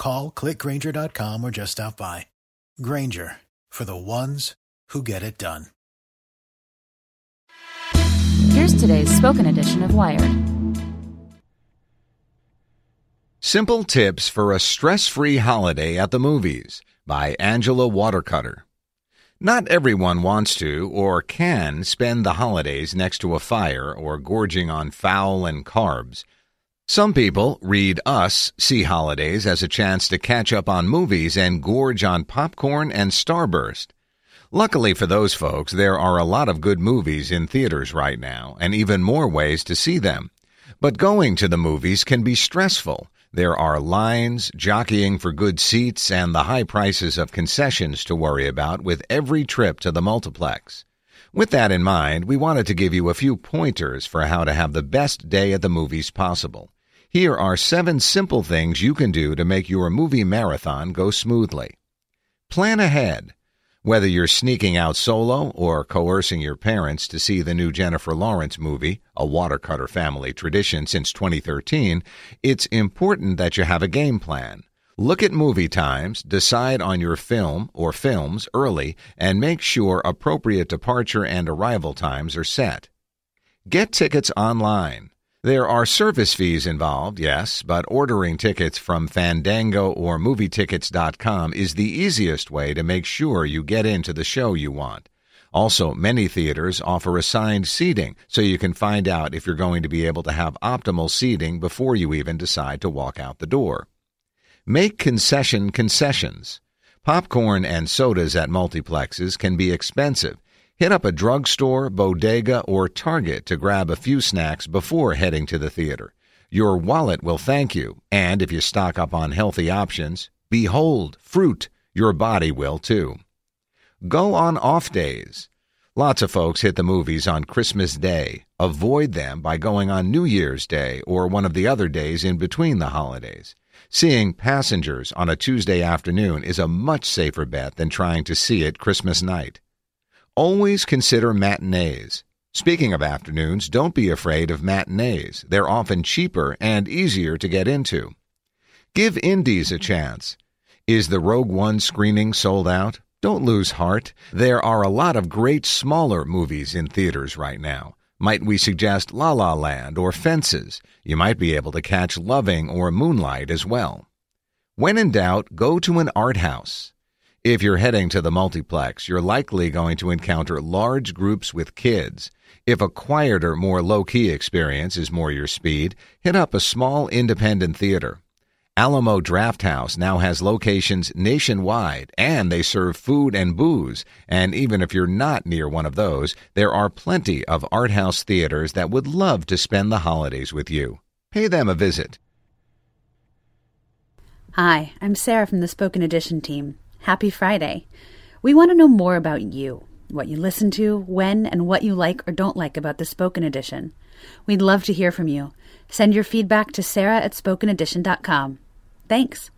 Call clickgrainger.com or just stop by. Grainger for the ones who get it done. Here's today's spoken edition of Wired. Simple Tips for a Stress Free Holiday at the Movies by Angela Watercutter. Not everyone wants to or can spend the holidays next to a fire or gorging on fowl and carbs. Some people read us see holidays as a chance to catch up on movies and gorge on popcorn and starburst. Luckily for those folks, there are a lot of good movies in theaters right now and even more ways to see them. But going to the movies can be stressful there are lines, jockeying for good seats, and the high prices of concessions to worry about with every trip to the multiplex. With that in mind, we wanted to give you a few pointers for how to have the best day at the movies possible. Here are seven simple things you can do to make your movie marathon go smoothly. Plan ahead. Whether you're sneaking out solo or coercing your parents to see the new Jennifer Lawrence movie, a Watercutter family tradition since 2013, it's important that you have a game plan. Look at movie times, decide on your film or films early, and make sure appropriate departure and arrival times are set. Get tickets online. There are service fees involved, yes, but ordering tickets from Fandango or MovieTickets.com is the easiest way to make sure you get into the show you want. Also, many theaters offer assigned seating, so you can find out if you're going to be able to have optimal seating before you even decide to walk out the door. Make concession concessions. Popcorn and sodas at multiplexes can be expensive, Hit up a drugstore, bodega, or Target to grab a few snacks before heading to the theater. Your wallet will thank you, and if you stock up on healthy options, behold, fruit, your body will too. Go on off days. Lots of folks hit the movies on Christmas Day. Avoid them by going on New Year's Day or one of the other days in between the holidays. Seeing Passengers on a Tuesday afternoon is a much safer bet than trying to see it Christmas night. Always consider matinees. Speaking of afternoons, don't be afraid of matinees. They're often cheaper and easier to get into. Give indies a chance. Is the Rogue One screening sold out? Don't lose heart. There are a lot of great smaller movies in theaters right now. Might we suggest La La Land or Fences? You might be able to catch Loving or Moonlight as well. When in doubt, go to an art house. If you're heading to the multiplex, you're likely going to encounter large groups with kids. If a quieter, more low key experience is more your speed, hit up a small independent theater. Alamo Drafthouse now has locations nationwide and they serve food and booze. And even if you're not near one of those, there are plenty of art house theaters that would love to spend the holidays with you. Pay them a visit. Hi, I'm Sarah from the Spoken Edition team. Happy Friday. We want to know more about you, what you listen to, when, and what you like or don't like about the spoken edition. We'd love to hear from you. Send your feedback to sarah at spokenedition.com. Thanks.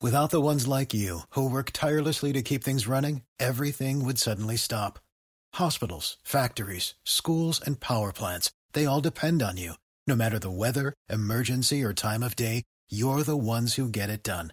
Without the ones like you, who work tirelessly to keep things running, everything would suddenly stop. Hospitals, factories, schools, and power plants, they all depend on you. No matter the weather, emergency, or time of day, you're the ones who get it done.